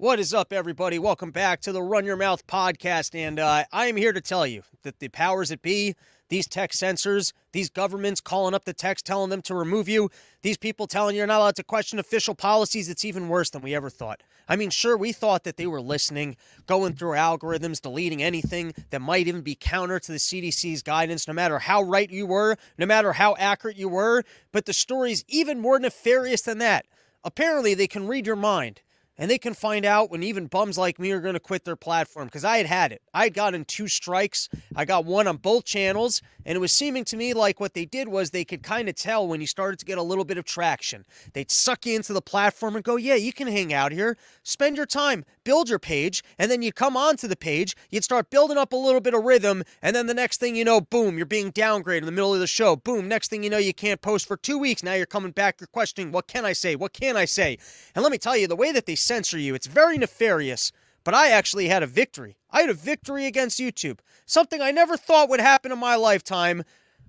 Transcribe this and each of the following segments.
What is up, everybody? Welcome back to the Run Your Mouth podcast. And uh, I am here to tell you that the powers that be, these tech censors, these governments calling up the techs, telling them to remove you, these people telling you you're not allowed to question official policies, it's even worse than we ever thought. I mean, sure, we thought that they were listening, going through algorithms, deleting anything that might even be counter to the CDC's guidance, no matter how right you were, no matter how accurate you were. But the story's even more nefarious than that. Apparently, they can read your mind and they can find out when even bums like me are going to quit their platform because I had had it. I had gotten two strikes. I got one on both channels, and it was seeming to me like what they did was they could kind of tell when you started to get a little bit of traction. They'd suck you into the platform and go, Yeah, you can hang out here, spend your time, build your page, and then you come onto the page, you'd start building up a little bit of rhythm, and then the next thing you know, boom, you're being downgraded in the middle of the show. Boom, next thing you know, you can't post for two weeks. Now you're coming back, you're questioning, What can I say? What can I say? And let me tell you, the way that they censor you. It's very nefarious, but I actually had a victory. I had a victory against YouTube. Something I never thought would happen in my lifetime.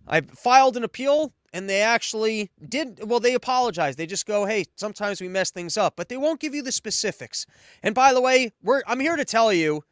I filed an appeal and they actually did well they apologize they just go hey sometimes we mess things up but they won't give you the specifics and by the way we're i'm here to tell you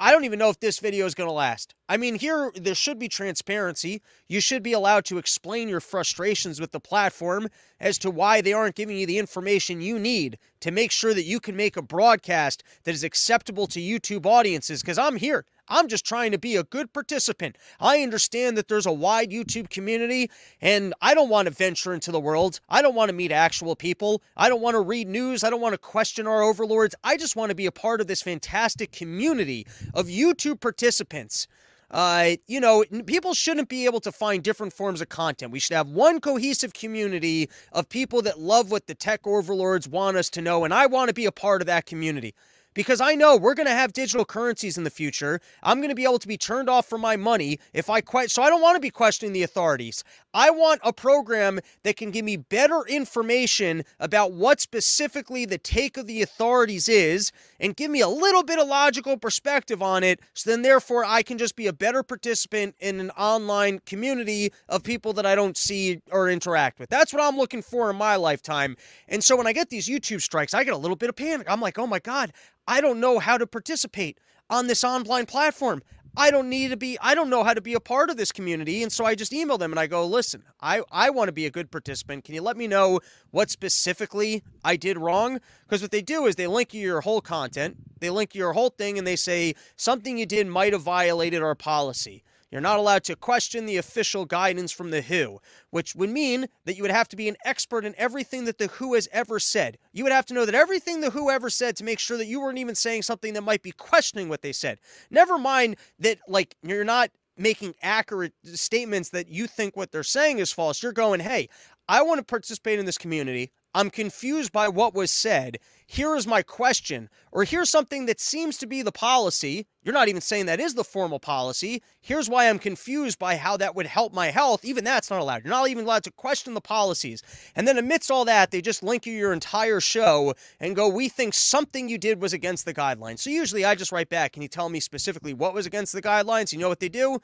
I don't even know if this video is going to last. I mean, here there should be transparency. You should be allowed to explain your frustrations with the platform as to why they aren't giving you the information you need to make sure that you can make a broadcast that is acceptable to YouTube audiences because I'm here. I'm just trying to be a good participant. I understand that there's a wide YouTube community, and I don't want to venture into the world. I don't want to meet actual people. I don't want to read news. I don't want to question our overlords. I just want to be a part of this fantastic community of YouTube participants. Uh, you know, people shouldn't be able to find different forms of content. We should have one cohesive community of people that love what the tech overlords want us to know, and I want to be a part of that community because I know we're going to have digital currencies in the future. I'm going to be able to be turned off from my money if I quit. So I don't want to be questioning the authorities. I want a program that can give me better information about what specifically the take of the authorities is and give me a little bit of logical perspective on it. So then, therefore, I can just be a better participant in an online community of people that I don't see or interact with. That's what I'm looking for in my lifetime. And so when I get these YouTube strikes, I get a little bit of panic. I'm like, oh my God, I don't know how to participate on this online platform. I don't need to be, I don't know how to be a part of this community. And so I just email them and I go, listen, I, I want to be a good participant. Can you let me know what specifically I did wrong? Because what they do is they link you your whole content, they link your whole thing, and they say something you did might have violated our policy. You're not allowed to question the official guidance from the WHO, which would mean that you would have to be an expert in everything that the WHO has ever said. You would have to know that everything the WHO ever said to make sure that you weren't even saying something that might be questioning what they said. Never mind that, like, you're not making accurate statements that you think what they're saying is false. You're going, hey, I want to participate in this community. I'm confused by what was said. Here is my question. Or here's something that seems to be the policy. You're not even saying that is the formal policy. Here's why I'm confused by how that would help my health. Even that's not allowed. You're not even allowed to question the policies. And then amidst all that, they just link you your entire show and go, We think something you did was against the guidelines. So usually I just write back, Can you tell me specifically what was against the guidelines? You know what they do?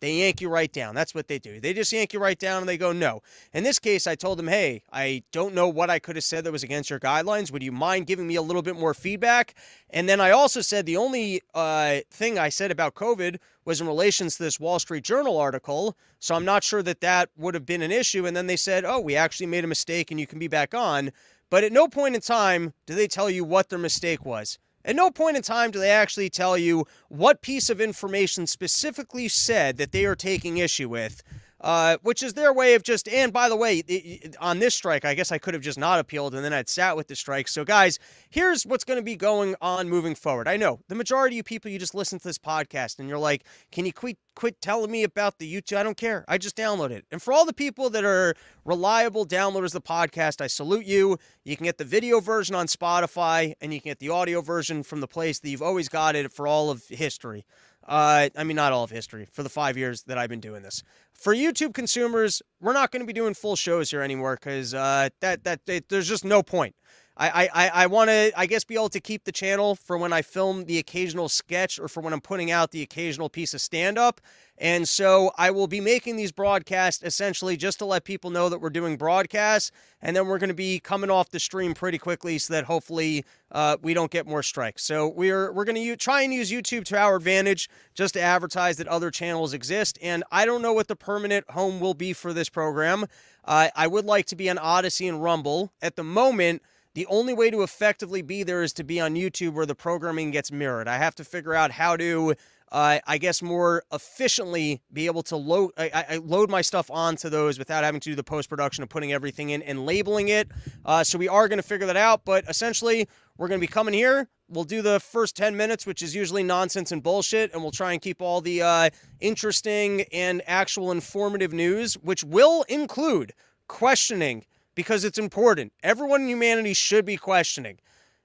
They yank you right down. That's what they do. They just yank you right down and they go, no. In this case, I told them, hey, I don't know what I could have said that was against your guidelines. Would you mind giving me a little bit more feedback? And then I also said the only uh, thing I said about COVID was in relation to this Wall Street Journal article. So I'm not sure that that would have been an issue. And then they said, oh, we actually made a mistake and you can be back on. But at no point in time do they tell you what their mistake was. At no point in time do they actually tell you what piece of information specifically said that they are taking issue with uh, which is their way of just. And by the way, it, on this strike, I guess I could have just not appealed and then I'd sat with the strike. So, guys, here's what's going to be going on moving forward. I know the majority of people, you just listen to this podcast and you're like, can you quit, quit telling me about the YouTube? I don't care. I just download it. And for all the people that are reliable downloaders of the podcast, I salute you. You can get the video version on Spotify and you can get the audio version from the place that you've always got it for all of history. Uh, I mean, not all of history, for the five years that I've been doing this. For YouTube consumers, we're not going to be doing full shows here anymore because uh, that, that, that there's just no point. I, I, I want to, I guess, be able to keep the channel for when I film the occasional sketch or for when I'm putting out the occasional piece of stand up. And so I will be making these broadcasts essentially just to let people know that we're doing broadcasts. And then we're going to be coming off the stream pretty quickly so that hopefully uh, we don't get more strikes. So we're we're going to try and use YouTube to our advantage just to advertise that other channels exist. And I don't know what the permanent home will be for this program. Uh, I would like to be on Odysee and Rumble. At the moment, the only way to effectively be there is to be on YouTube where the programming gets mirrored. I have to figure out how to, uh, I guess, more efficiently be able to load I, I load my stuff onto those without having to do the post production of putting everything in and labeling it. Uh, so we are going to figure that out. But essentially, we're going to be coming here. We'll do the first 10 minutes, which is usually nonsense and bullshit, and we'll try and keep all the uh, interesting and actual informative news, which will include questioning because it's important. Everyone in humanity should be questioning.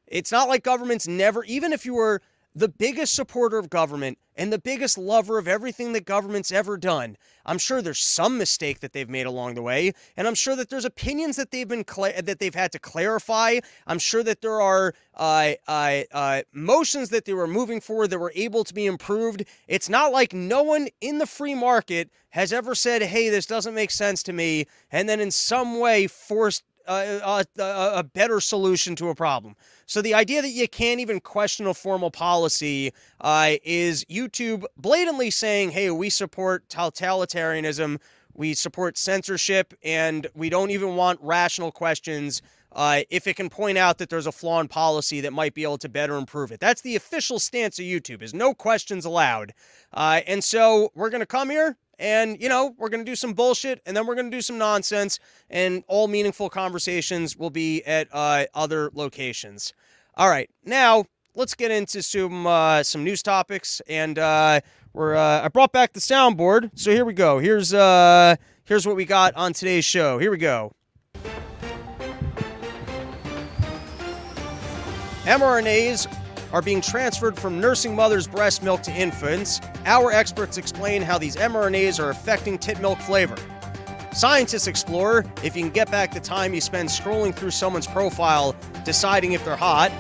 It's not like governments never, even if you were the biggest supporter of government and the biggest lover of everything that government's ever done. I'm sure there's some mistake that they've made along the way, and I'm sure that there's opinions that they've been cla- that they've had to clarify. I'm sure that there are uh, uh, uh, motions that they were moving forward that were able to be improved. It's not like no one in the free market has ever said, "Hey, this doesn't make sense to me," and then in some way forced a, a, a, better solution to a problem. So the idea that you can't even question a formal policy uh, is YouTube blatantly saying, "Hey, we support totalitarianism, we support censorship, and we don't even want rational questions." Uh, if it can point out that there's a flaw in policy that might be able to better improve it. That's the official stance of YouTube is no questions allowed. Uh, and so we're going to come here and, you know, we're going to do some bullshit and then we're going to do some nonsense. And all meaningful conversations will be at uh, other locations. All right. Now, let's get into some uh, some news topics. And uh, we're uh, I brought back the soundboard. So here we go. Here's uh, here's what we got on today's show. Here we go. mRNAs are being transferred from nursing mothers' breast milk to infants. Our experts explain how these mRNAs are affecting tit milk flavor. Scientists explore if you can get back the time you spend scrolling through someone's profile deciding if they're hot.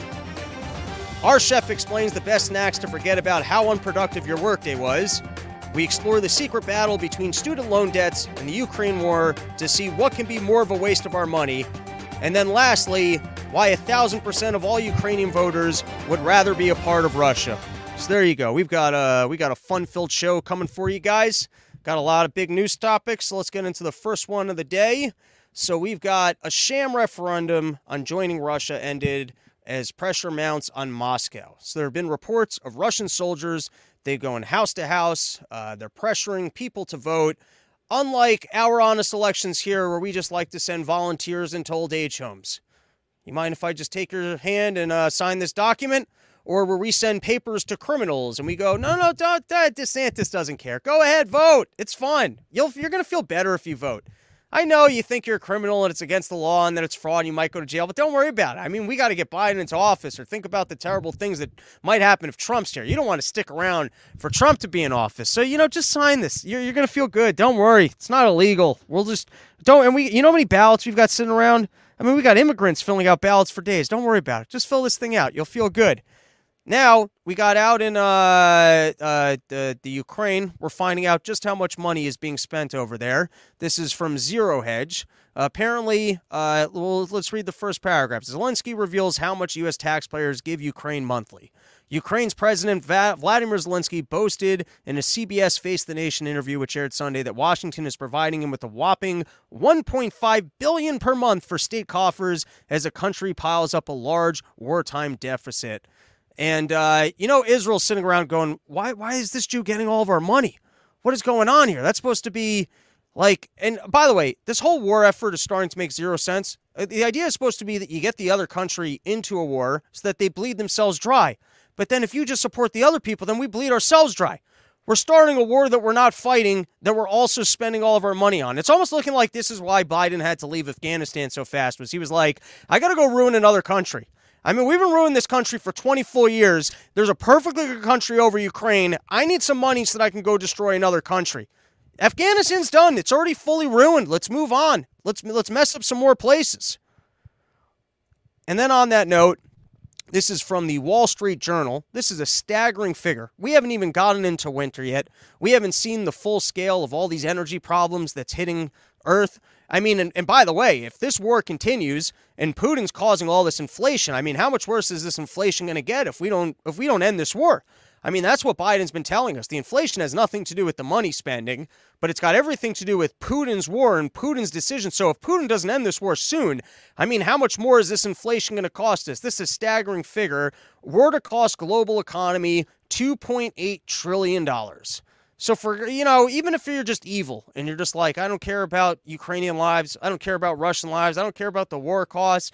Our chef explains the best snacks to forget about how unproductive your workday was. We explore the secret battle between student loan debts and the Ukraine war to see what can be more of a waste of our money. And then lastly, why a thousand percent of all Ukrainian voters would rather be a part of Russia. So there you go. We've got a we got a fun-filled show coming for you guys. Got a lot of big news topics. So let's get into the first one of the day. So we've got a sham referendum on joining Russia ended as pressure mounts on Moscow. So there have been reports of Russian soldiers. They go in house to house. Uh, they're pressuring people to vote. Unlike our honest elections here, where we just like to send volunteers into old age homes. You mind if I just take your hand and uh, sign this document? Or where we send papers to criminals and we go, no, no, don't, DeSantis doesn't care. Go ahead, vote. It's fun. You'll, you're going to feel better if you vote. I know you think you're a criminal and it's against the law and that it's fraud and you might go to jail, but don't worry about it. I mean, we got to get Biden into office or think about the terrible things that might happen if Trump's here. You don't want to stick around for Trump to be in office. So, you know, just sign this. You're, you're going to feel good. Don't worry. It's not illegal. We'll just don't. And we, you know how many ballots we've got sitting around? I mean, we got immigrants filling out ballots for days. Don't worry about it. Just fill this thing out. You'll feel good. Now we got out in uh, uh, the the Ukraine. We're finding out just how much money is being spent over there. This is from Zero Hedge. Uh, apparently, well, let's read the first paragraph. Zelensky reveals how much U.S. taxpayers give Ukraine monthly. Ukraine's President Vladimir Zelensky boasted in a CBS Face the Nation interview, which aired Sunday, that Washington is providing him with a whopping 1.5 billion per month for state coffers as the country piles up a large wartime deficit. And uh, you know, Israel's sitting around going, "Why? Why is this Jew getting all of our money? What is going on here? That's supposed to be." Like, and by the way, this whole war effort is starting to make zero sense. Uh, the idea is supposed to be that you get the other country into a war so that they bleed themselves dry. But then if you just support the other people, then we bleed ourselves dry. We're starting a war that we're not fighting, that we're also spending all of our money on. It's almost looking like this is why Biden had to leave Afghanistan so fast, was he was like, I got to go ruin another country. I mean, we've been ruining this country for 24 years. There's a perfectly good country over Ukraine. I need some money so that I can go destroy another country. Afghanistan's done. It's already fully ruined. Let's move on. Let's let's mess up some more places. And then on that note, this is from the Wall Street Journal. This is a staggering figure. We haven't even gotten into winter yet. We haven't seen the full scale of all these energy problems that's hitting Earth. I mean, and, and by the way, if this war continues and Putin's causing all this inflation, I mean, how much worse is this inflation going to get if we don't if we don't end this war? I mean, that's what Biden's been telling us. The inflation has nothing to do with the money spending, but it's got everything to do with Putin's war and Putin's decision. So if Putin doesn't end this war soon, I mean, how much more is this inflation going to cost us? This is a staggering figure. War to cost global economy $2.8 trillion. So for you know, even if you're just evil and you're just like, I don't care about Ukrainian lives, I don't care about Russian lives, I don't care about the war costs,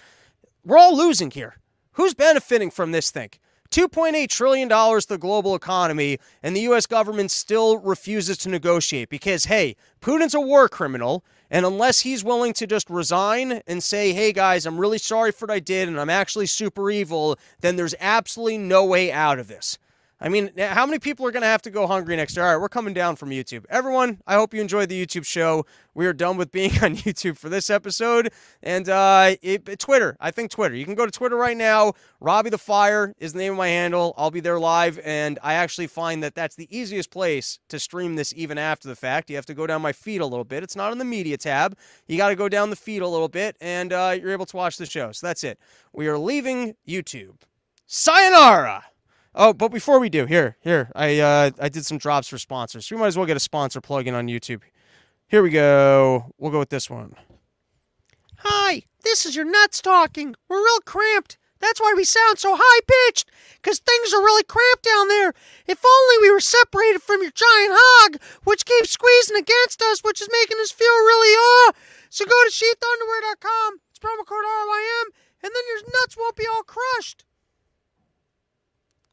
we're all losing here. Who's benefiting from this thing? $2.8 trillion to the global economy, and the U.S. government still refuses to negotiate because, hey, Putin's a war criminal. And unless he's willing to just resign and say, hey guys, I'm really sorry for what I did and I'm actually super evil, then there's absolutely no way out of this. I mean, how many people are going to have to go hungry next year? All right, we're coming down from YouTube. Everyone, I hope you enjoyed the YouTube show. We are done with being on YouTube for this episode. And uh, it, Twitter, I think Twitter. You can go to Twitter right now. Robbie the Fire is the name of my handle. I'll be there live. And I actually find that that's the easiest place to stream this even after the fact. You have to go down my feed a little bit. It's not in the media tab. You got to go down the feed a little bit, and uh, you're able to watch the show. So that's it. We are leaving YouTube. Sayonara! Oh, but before we do, here, here, I uh, I did some drops for sponsors. We might as well get a sponsor plug in on YouTube. Here we go. We'll go with this one. Hi, this is your nuts talking. We're real cramped. That's why we sound so high pitched, because things are really cramped down there. If only we were separated from your giant hog, which keeps squeezing against us, which is making us feel really ah. So go to sheathunderwear.com. It's promo code RYM, and then your nuts won't be all crushed.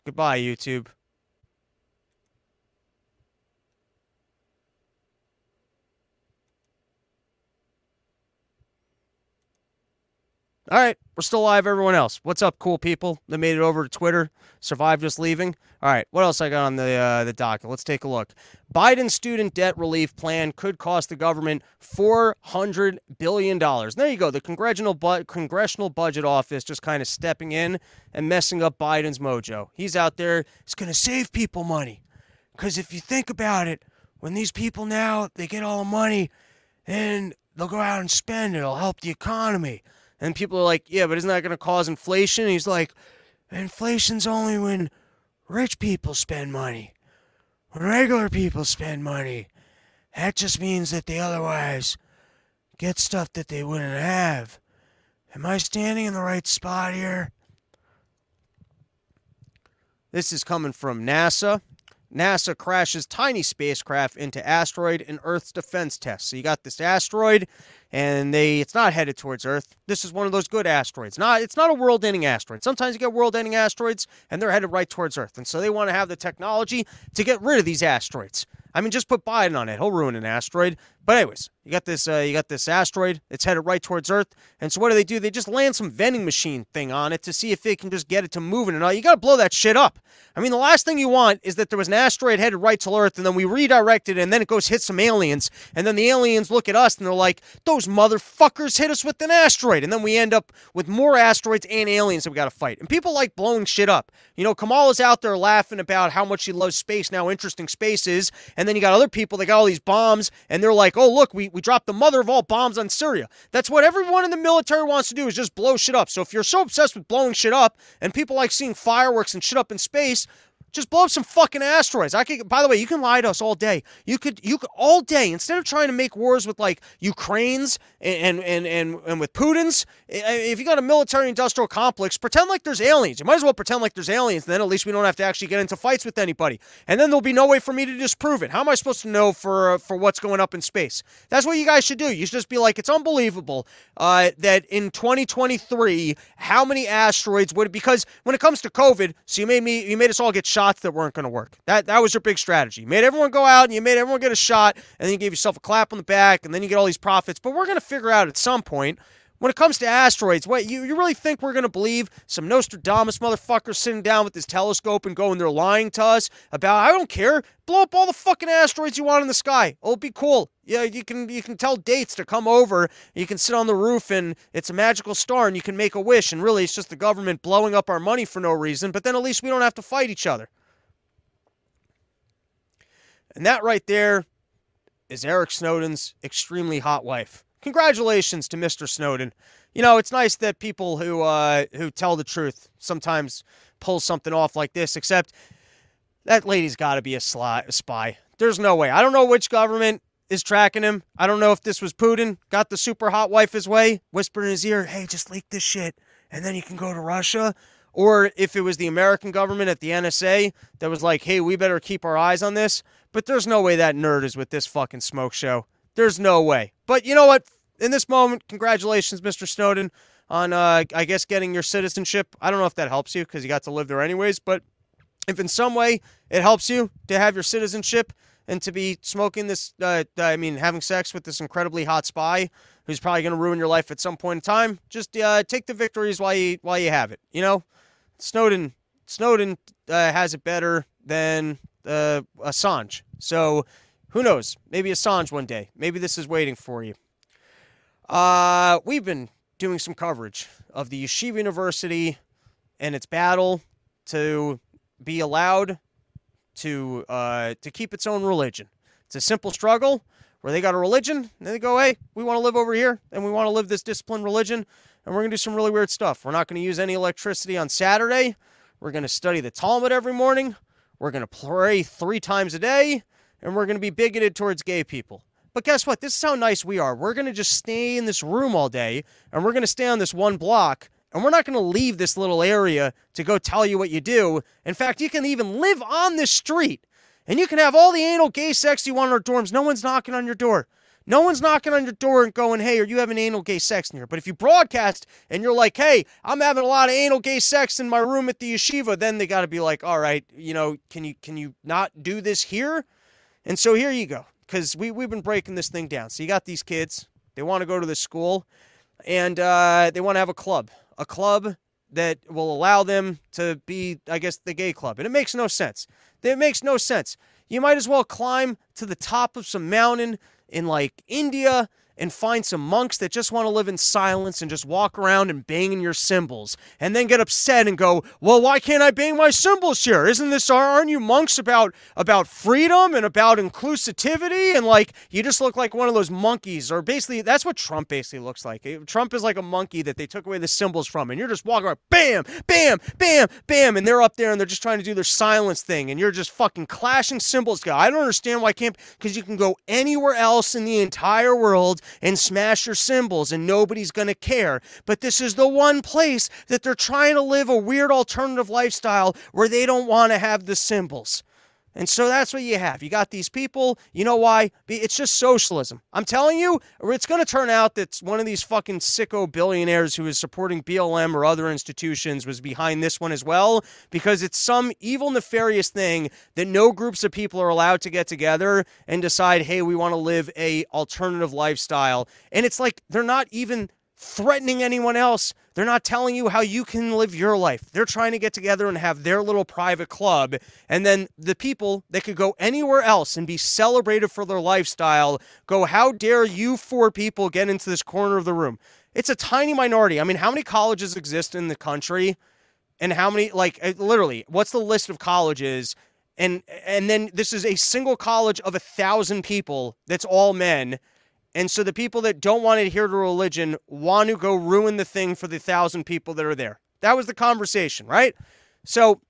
Goodbye, YouTube. All right, we're still live, everyone else. What's up, cool people that made it over to Twitter, survived just leaving? All right, what else I got on the uh, the docket? Let's take a look. Biden's student debt relief plan could cost the government $400 billion. There you go. The Congressional, bu- Congressional Budget Office just kind of stepping in and messing up Biden's mojo. He's out there, It's going to save people money. Because if you think about it, when these people now, they get all the money and they'll go out and spend it, it'll help the economy. And people are like, yeah, but isn't that going to cause inflation? And he's like, inflation's only when rich people spend money. When regular people spend money, that just means that they otherwise get stuff that they wouldn't have. Am I standing in the right spot here? This is coming from NASA. NASA crashes tiny spacecraft into asteroid in Earth's defense test. So you got this asteroid and they it's not headed towards Earth. This is one of those good asteroids. Not it's not a world-ending asteroid. Sometimes you get world-ending asteroids and they're headed right towards Earth. And so they want to have the technology to get rid of these asteroids. I mean, just put Biden on it; he'll ruin an asteroid. But anyways, you got this. Uh, you got this asteroid. It's headed right towards Earth. And so what do they do? They just land some vending machine thing on it to see if they can just get it to moving. And all you got to blow that shit up. I mean, the last thing you want is that there was an asteroid headed right to Earth, and then we redirect it, and then it goes hit some aliens, and then the aliens look at us and they're like, "Those motherfuckers hit us with an asteroid," and then we end up with more asteroids and aliens that we got to fight. And people like blowing shit up. You know, Kamala's out there laughing about how much she loves space, now interesting space is, and then you got other people that got all these bombs, and they're like, "Oh, look, we we dropped the mother of all bombs on Syria. That's what everyone in the military wants to do is just blow shit up. So if you're so obsessed with blowing shit up and people like seeing fireworks and shit up in space, just blow up some fucking asteroids. I could. By the way, you can lie to us all day. You could. You could all day instead of trying to make wars with like Ukraine's and and and and with Putin's. If you got a military-industrial complex, pretend like there's aliens. You might as well pretend like there's aliens. Then at least we don't have to actually get into fights with anybody. And then there'll be no way for me to disprove it. How am I supposed to know for uh, for what's going up in space? That's what you guys should do. You should just be like, it's unbelievable uh, that in 2023, how many asteroids would because when it comes to COVID, so you made me you made us all get shots that weren't going to work. That that was your big strategy. You made everyone go out and you made everyone get a shot, and then you gave yourself a clap on the back, and then you get all these profits. But we're going to figure out at some point When it comes to asteroids, what you, you really think we're going to believe some Nostradamus motherfucker sitting down with his telescope and going, they're lying to us about, I don't care, blow up all the fucking asteroids you want in the sky. It'll be cool. Yeah, you can you can tell dates to come over. You can sit on the roof and it's a magical star and you can make a wish. And really, it's just the government blowing up our money for no reason. But then at least we don't have to fight each other. And that right there is Eric Snowden's extremely hot wife congratulations to Mr. Snowden. You know, it's nice that people who uh, who tell the truth sometimes pull something off like this. Except that lady's got to be a, sly, a spy. There's no way. I don't know which government is tracking him. I don't know if this was Putin got the super hot wife his way, whispered in his ear, "Hey, just leak this shit, and then you can go to Russia." Or if it was the American government at the NSA that was like, "Hey, we better keep our eyes on this." But there's no way that nerd is with this fucking smoke show. There's no way. But you know what? In this moment, congratulations, Mr. Snowden, on uh, I guess getting your citizenship. I don't know if that helps you because you got to live there anyways, but if in some way it helps you to have your citizenship and to be smoking this, uh, I mean, having sex with this incredibly hot spy who's probably going to ruin your life at some point in time, just uh, take the victories while you while you have it. You know, Snowden Snowden uh, has it better than uh, Assange. So who knows? Maybe Assange one day. Maybe this is waiting for you. Uh, we've been doing some coverage of the Yeshiva University and its battle to be allowed to uh, to keep its own religion. It's a simple struggle where they got a religion and they go, hey, we want to live over here and we want to live this disciplined religion and we're going to do some really weird stuff. We're not going to use any electricity on Saturday. We're going to study the Talmud every morning. We're going to pray three times a day and we're going to be bigoted towards gay people. But guess what? This is how nice we are. We're going to just stay in this room all day and we're going to stay on this one block and we're not going to leave this little area to go tell you what you do. In fact, you can even live on this street and you can have all the anal gay sex you want in our dorms. No one's knocking on your door. No one's knocking on your door and going, hey, are you having anal gay sex in here? But if you broadcast and you're like, hey, I'm having a lot of anal gay sex in my room at the yeshiva, then they got to be like, all right, you know, can you can you not do this here? And so here you go because we, we've been breaking this thing down. So you got these kids, they want to go to the school, and uh, they want to have a club, a club that will allow them to be, I guess, the gay club. And it makes no sense. It makes no sense. You might as well climb to the top of some mountain in like India and find some monks that just want to live in silence and just walk around and banging your cymbals and then get upset and go, "Well, why can't I bang my cymbals here? Isn't this aren't you monks about about freedom and about inclusivity and like you just look like one of those monkeys or basically that's what Trump basically looks like. Trump is like a monkey that they took away the cymbals from and you're just walking around bam, bam, bam, bam and they're up there and they're just trying to do their silence thing and you're just fucking clashing cymbals. Guy. I don't understand why I can't cuz you can go anywhere else in the entire world and smash your cymbals and nobody's going to care. But this is the one place that they're trying to live a weird alternative lifestyle where they don't want to have the cymbals. And so that's what you have. You got these people. You know why? It's just socialism. I'm telling you, it's going to turn out that one of these fucking sicko billionaires who is supporting BLM or other institutions was behind this one as well, because it's some evil, nefarious thing that no groups of people are allowed to get together and decide, hey, we want to live a alternative lifestyle. And it's like they're not even threatening anyone else. They're not telling you how you can live your life. They're trying to get together and have their little private club. And then the people that could go anywhere else and be celebrated for their lifestyle go, How dare you four people get into this corner of the room? It's a tiny minority. I mean, how many colleges exist in the country? And how many, like, uh, literally, what's the list of colleges? And and then this is a single college of a thousand people that's all men and so the people that don't want to adhere to religion want to go ruin the thing for the thousand people that are there. That was the conversation, right? So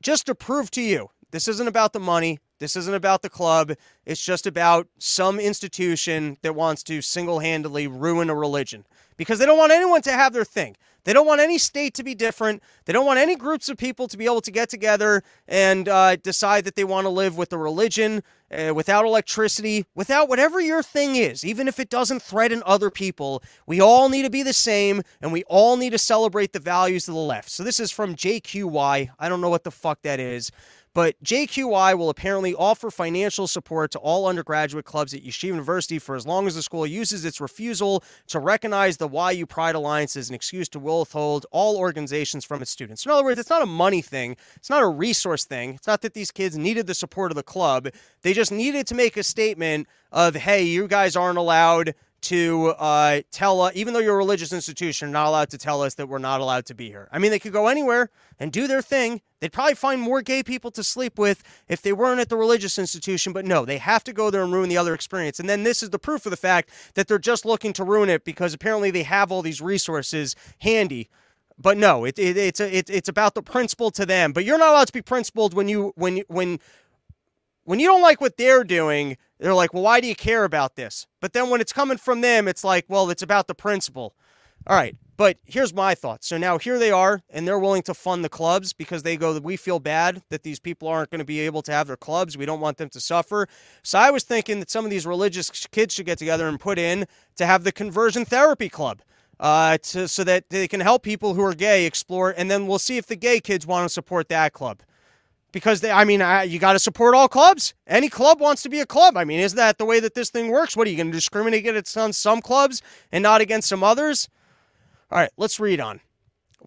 just to prove to you, this isn't about the money. This isn't about the club. It's just about some institution that wants to single handedly ruin a religion because they don't want anyone to have their thing. They don't want any state to be different. They don't want any groups of people to be able to get together and uh, decide that they want to live with a religion, uh, without electricity, without whatever your thing is, even if it doesn't threaten other people. We all need to be the same, and we all need to celebrate the values of the left. So this is from JQY. I don't know what the fuck that is. But JQY will apparently offer financial support to all undergraduate clubs at Yeshiva University for as long as the school uses its refusal to recognize the YU Pride Alliance as an excuse to withhold all organizations from its students. In other words, it's not a money thing, it's not a resource thing. It's not that these kids needed the support of the club. They just needed to make a statement of, hey, you guys aren't allowed to uh, tell us, even though you're a religious institution, you're not allowed to tell us that we're not allowed to be here. I mean, they could go anywhere and do their thing. They'd probably find more gay people to sleep with if they weren't at the religious institution, but no, they have to go there and ruin the other experience. And then this is the proof of the fact that they're just looking to ruin it because apparently they have all these resources handy. But no, it, it, it's a, it, it's about the principle to them. But you're not allowed to be principled when you when when when you don't like what they're doing, they're like, well, why do you care about this? But then when it's coming from them, it's like, well, it's about the principle. All right. But here's my thoughts. So now here they are, and they're willing to fund the clubs because they go, we feel bad that these people aren't going to be able to have their clubs. We don't want them to suffer. So I was thinking that some of these religious kids should get together and put in to have the conversion therapy club. Uh, to, so that they can help people who are gay explore, and then we'll see if the gay kids want to support that club because they, I mean, I, you got to support all clubs. Any club wants to be a club. I mean, is that the way that this thing works? What are you going to discriminate against on some clubs and not against some others? All right, let's read on.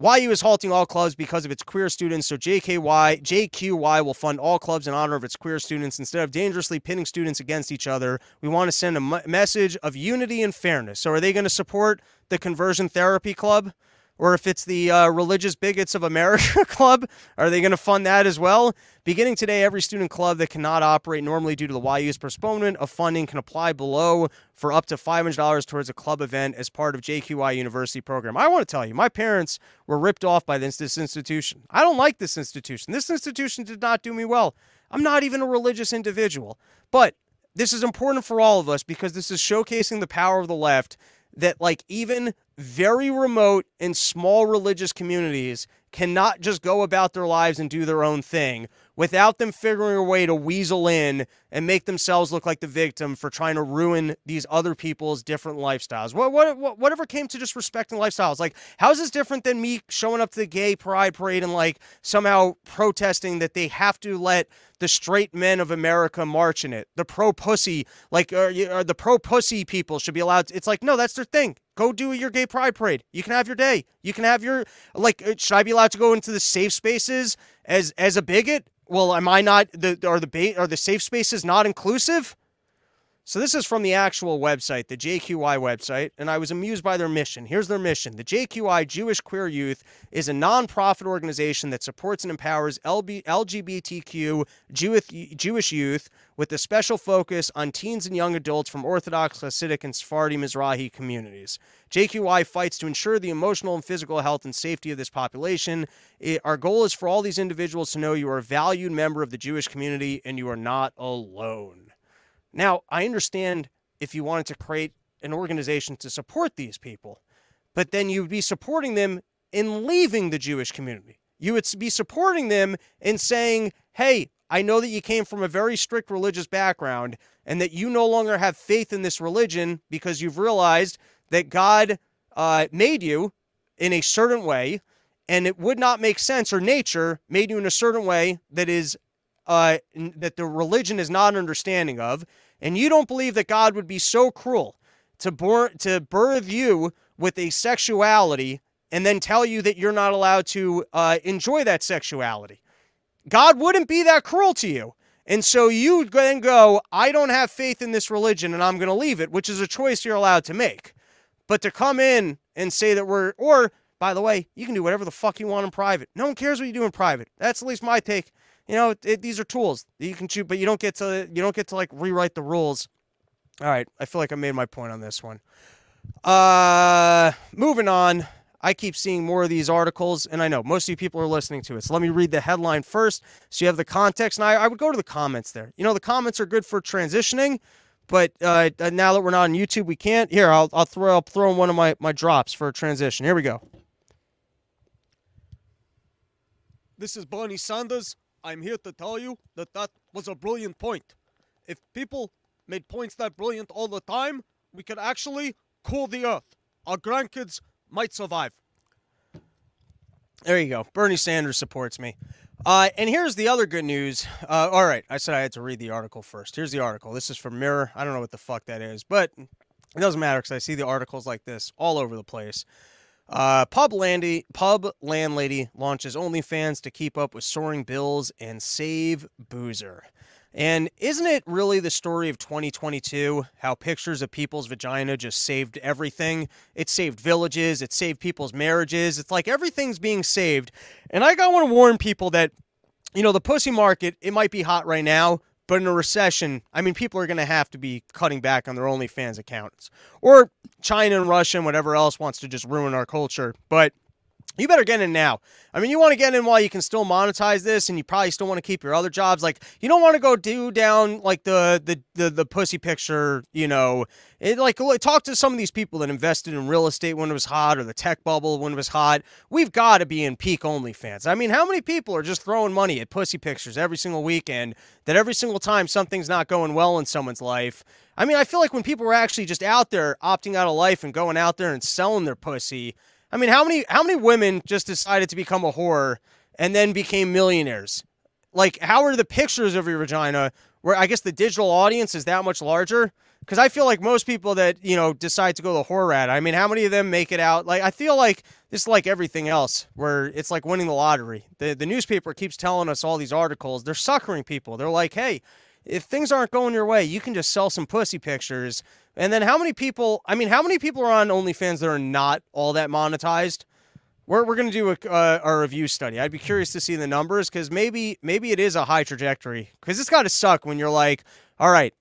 YU is halting all clubs because of its queer students, so JKY, JQY will fund all clubs in honor of its queer students. Instead of dangerously pitting students against each other, we want to send a m- message of unity and fairness. So, are they going to support the Conversion Therapy Club? Or if it's the uh, Religious Bigots of America Club, are they going to fund that as well? Beginning today, every student club that cannot operate normally due to the YU's postponement of funding can apply below for up to $500 towards a club event as part of JQY University program. I want to tell you, my parents were ripped off by this, this institution. I don't like this institution. This institution did not do me well. I'm not even a religious individual. But this is important for all of us because this is showcasing the power of the left that like even very remote and small religious communities cannot just go about their lives and do their own thing without them figuring a way to weasel in and make themselves look like the victim for trying to ruin these other people's different lifestyles. What, what, whatever came to just respecting lifestyles. Like, how is this different than me showing up to the gay pride parade and like somehow protesting that they have to let the straight men of America march in it? The pro pussy, like, uh, or, or uh, the pro pussy people should be allowed. To, it's like, no, that's their thing. Go do your gay pride parade. You can have your day. You can have your like. Uh, should I be allowed to go into the safe spaces as as a bigot? Well, am I not the are the ba- are the safe spaces not inclusive? So this is from the actual website, the JQY website, and I was amused by their mission. Here's their mission. The JQY Jewish Queer Youth is a nonprofit organization that supports and empowers LGBTQ Jewish, youth with a special focus on teens and young adults from Orthodox, Hasidic, and Sephardi Mizrahi communities. JQY fights to ensure the emotional and physical health and safety of this population. It, our goal is for all these individuals to know you are a valued member of the Jewish community and you are not alone. Now, I understand if you wanted to create an organization to support these people, but then you'd be supporting them in leaving the Jewish community. You would be supporting them in saying, hey, I know that you came from a very strict religious background and that you no longer have faith in this religion because you've realized that God uh, made you in a certain way and it would not make sense or nature made you in a certain way that is uh, that the religion is not understanding of and you don't believe that God would be so cruel to, bor- to birth you with a sexuality and then tell you that you're not allowed to uh, enjoy that sexuality. God wouldn't be that cruel to you. And so you then go, I don't have faith in this religion and I'm going to leave it, which is a choice you're allowed to make. But to come in and say that we're, or by the way, you can do whatever the fuck you want in private. No one cares what you do in private. That's at least my take you know, it, these are tools that you can shoot, but you don't get to you don't get to like rewrite the rules. All right, I feel like I made my point on this one. Uh, moving on. I keep seeing more of these articles, and I know most of you people are listening to it. So let me read the headline first, so you have the context. And I, I would go to the comments there. You know, the comments are good for transitioning, but uh, now that we're not on YouTube, we can't. Here, I'll, I'll throw I'll throw in one of my my drops for a transition. Here we go. This is Bernie Sanders I'm here to tell you that that was a brilliant point. If people made points that brilliant all the time, we could actually cool the earth. Our grandkids might survive. There you go. Bernie Sanders supports me. Uh, and here's the other good news. Uh, all right, I said I had to read the article first. Here's the article. This is from Mirror. I don't know what the fuck that is, but it doesn't matter because I see the articles like this all over the place. Uh, pub landy, pub landlady launches OnlyFans to keep up with soaring bills and save boozer. And isn't it really the story of 2022? How pictures of people's vagina just saved everything? It saved villages, it saved people's marriages. It's like everything's being saved. And I want to warn people that, you know, the pussy market, it might be hot right now, but in a recession, I mean, people are going to have to be cutting back on their OnlyFans accounts. Or China and Russia and whatever else wants to just ruin our culture. But you better get in now. I mean, you want to get in while you can still monetize this, and you probably still want to keep your other jobs. Like, you don't want to go do down like the the the, the pussy picture. You know, it, like talk to some of these people that invested in real estate when it was hot, or the tech bubble when it was hot. We've got to be in peak OnlyFans. I mean, how many people are just throwing money at pussy pictures every single weekend? That every single time something's not going well in someone's life. I mean, I feel like when people were actually just out there opting out of life and going out there and selling their pussy I mean, how many how many women just decided to become a whore and then became millionaires? Like, how are the pictures of your vagina? Where I guess the digital audience is that much larger. Because I feel like most people that you know decide to go the whore rat. I mean, how many of them make it out? Like, I feel like it's like everything else, where it's like winning the lottery. The the newspaper keeps telling us all these articles. They're suckering people. They're like, hey, if things aren't going your way, you can just sell some pussy pictures and then how many people? I mean, how many people are on OnlyFans that are not all that monetized? We're, we're going to do a, uh, a review study. I'd be curious to see the numbers because maybe maybe it is a high trajectory. Because it's got to suck when you're like, all right,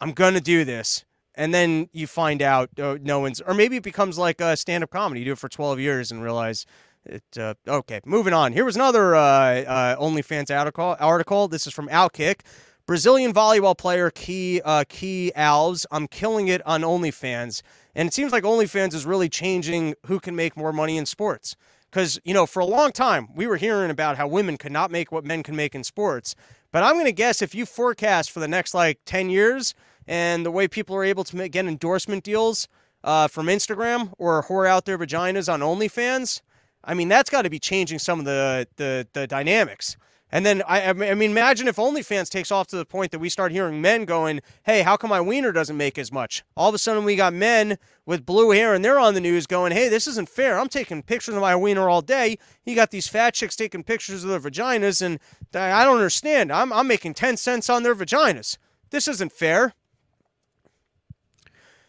I'm going to do this, and then you find out uh, no one's, or maybe it becomes like a stand up comedy. You do it for 12 years and realize it. Uh, okay, moving on. Here was another uh, uh OnlyFans article. Article. This is from Outkick. Brazilian volleyball player Key uh, Key Alves. I'm killing it on OnlyFans, and it seems like OnlyFans is really changing who can make more money in sports. Because you know, for a long time we were hearing about how women could not make what men can make in sports. But I'm going to guess if you forecast for the next like 10 years and the way people are able to make, get endorsement deals uh, from Instagram or whore out their vaginas on OnlyFans, I mean that's got to be changing some of the the, the dynamics. And then I, I mean, imagine if OnlyFans takes off to the point that we start hearing men going, "Hey, how come my wiener doesn't make as much?" All of a sudden, we got men with blue hair, and they're on the news going, "Hey, this isn't fair. I'm taking pictures of my wiener all day. You got these fat chicks taking pictures of their vaginas, and I don't understand. I'm I'm making ten cents on their vaginas. This isn't fair."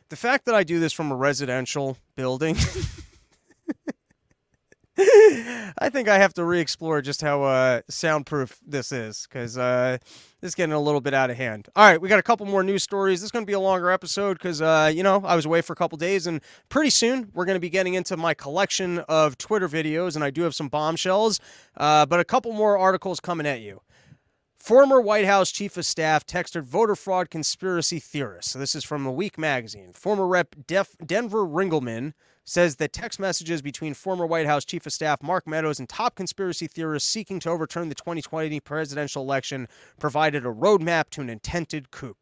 The fact that I do this from a residential building. I think I have to re-explore just how uh, soundproof this is because uh, this is getting a little bit out of hand. All right, we got a couple more news stories. This is going to be a longer episode because uh, you know I was away for a couple days, and pretty soon we're going to be getting into my collection of Twitter videos, and I do have some bombshells, uh, but a couple more articles coming at you. Former White House Chief of Staff texted voter fraud conspiracy theorists. So this is from the Week magazine. Former Rep. Def- Denver Riggleman says that text messages between former White House Chief of Staff Mark Meadows and top conspiracy theorists seeking to overturn the 2020 presidential election provided a roadmap to an intended coup.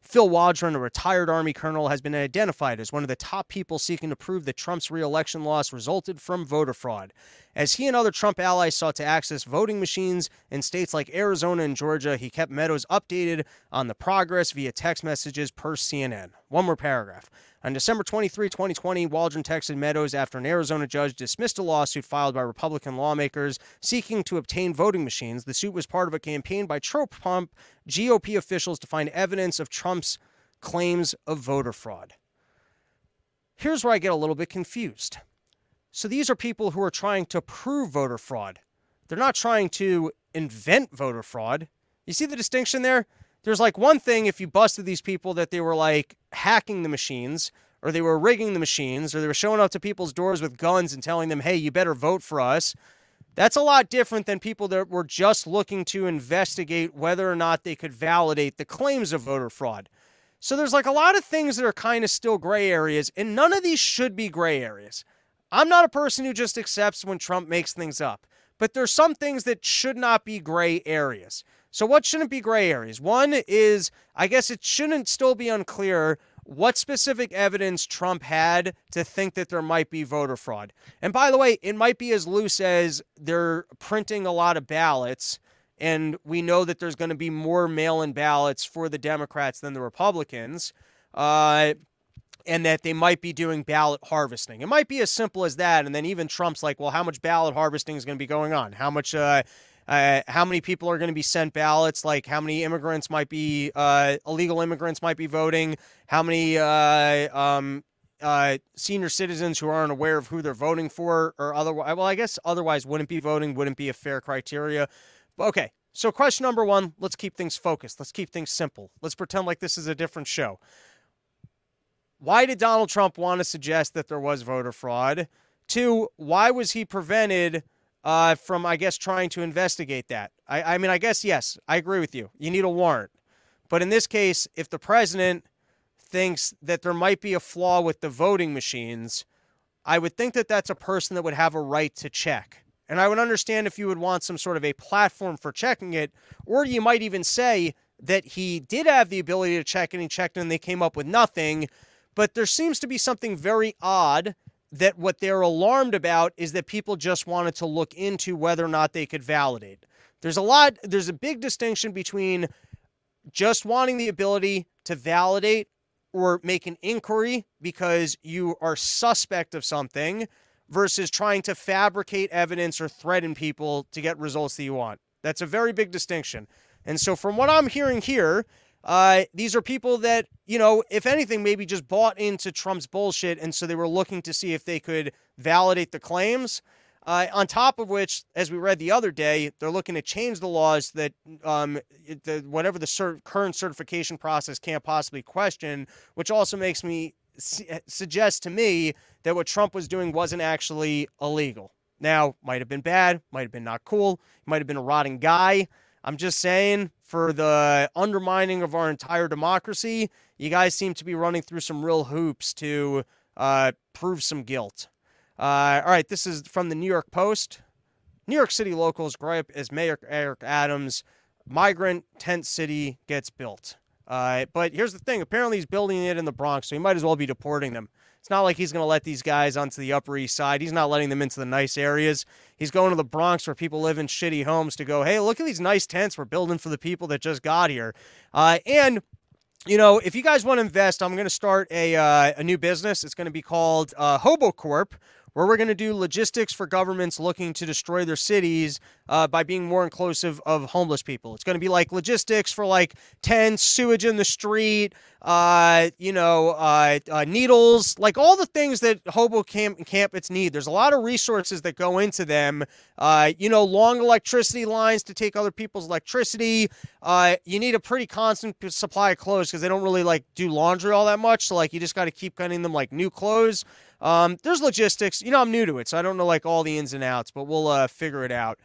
Phil Waldron, a retired Army colonel, has been identified as one of the top people seeking to prove that Trump's reelection loss resulted from voter fraud. As he and other Trump allies sought to access voting machines in states like Arizona and Georgia, he kept Meadows updated on the progress via text messages per CNN. One more paragraph. On December 23, 2020, Waldron texted Meadows after an Arizona judge dismissed a lawsuit filed by Republican lawmakers seeking to obtain voting machines. The suit was part of a campaign by Trump GOP officials to find evidence of Trump's claims of voter fraud. Here's where I get a little bit confused. So these are people who are trying to prove voter fraud. They're not trying to invent voter fraud. You see the distinction there? there's like one thing if you busted these people that they were like hacking the machines or they were rigging the machines or they were showing up to people's doors with guns and telling them, hey, you better vote for us. That's a lot different than people that were just looking to investigate whether or not they could validate the claims of voter fraud. So there's like a lot of things that are kind of still gray areas, and none of these should be gray areas. I'm not a person who just accepts when Trump makes things up, but there's some things that should not be gray areas. So, what shouldn't be gray areas? One is, I guess it shouldn't still be unclear what specific evidence Trump had to think that there might be voter fraud. And by the way, it might be as loose as they're printing a lot of ballots, and we know that there's going to be more mail in ballots for the Democrats than the Republicans. Uh, and that they might be doing ballot harvesting. It might be as simple as that. And then even Trump's like, well, how much ballot harvesting is going to be going on? How much, uh, uh, how many people are going to be sent ballots? Like how many immigrants might be, uh, illegal immigrants might be voting? How many uh, um, uh, senior citizens who aren't aware of who they're voting for or otherwise? Well, I guess otherwise wouldn't be voting, wouldn't be a fair criteria. Okay. So, question number one let's keep things focused. Let's keep things simple. Let's pretend like this is a different show. Why did Donald Trump want to suggest that there was voter fraud? Two, why was he prevented uh, from, I guess, trying to investigate that? I, I mean, I guess, yes, I agree with you. You need a warrant. But in this case, if the president thinks that there might be a flaw with the voting machines, I would think that that's a person that would have a right to check. And I would understand if you would want some sort of a platform for checking it, or you might even say that he did have the ability to check and he checked and they came up with nothing. But there seems to be something very odd that what they're alarmed about is that people just wanted to look into whether or not they could validate. There's a lot, there's a big distinction between just wanting the ability to validate or make an inquiry because you are suspect of something versus trying to fabricate evidence or threaten people to get results that you want. That's a very big distinction. And so, from what I'm hearing here, uh, these are people that, you know, if anything, maybe just bought into Trump's bullshit. And so they were looking to see if they could validate the claims. Uh, on top of which, as we read the other day, they're looking to change the laws that um, the, whatever the cert- current certification process can't possibly question, which also makes me suggest to me that what Trump was doing wasn't actually illegal. Now, might have been bad, might have been not cool, might have been a rotting guy. I'm just saying, for the undermining of our entire democracy, you guys seem to be running through some real hoops to uh, prove some guilt. Uh, all right, this is from the New York Post. New York City locals gripe as Mayor Eric Adams' migrant tent city gets built. Uh, but here's the thing apparently, he's building it in the Bronx, so he might as well be deporting them. It's not like he's going to let these guys onto the Upper East Side. He's not letting them into the nice areas. He's going to the Bronx where people live in shitty homes to go, hey, look at these nice tents we're building for the people that just got here. Uh, and you know, if you guys want to invest, I'm going to start a uh, a new business. It's going to be called uh, Hobo Corp, where we're going to do logistics for governments looking to destroy their cities uh, by being more inclusive of homeless people. It's going to be like logistics for like tents, sewage in the street, uh, you know, uh, uh, needles, like all the things that hobo camp campets need. There's a lot of resources that go into them. Uh, you know, long electricity lines to take other people's electricity. Uh, you need a pretty constant supply of clothes because they don't really like do laundry all that much. So like you just got to keep getting them like new clothes. Um, there's logistics. You know, I'm new to it, so I don't know like all the ins and outs, but we'll uh, figure it out.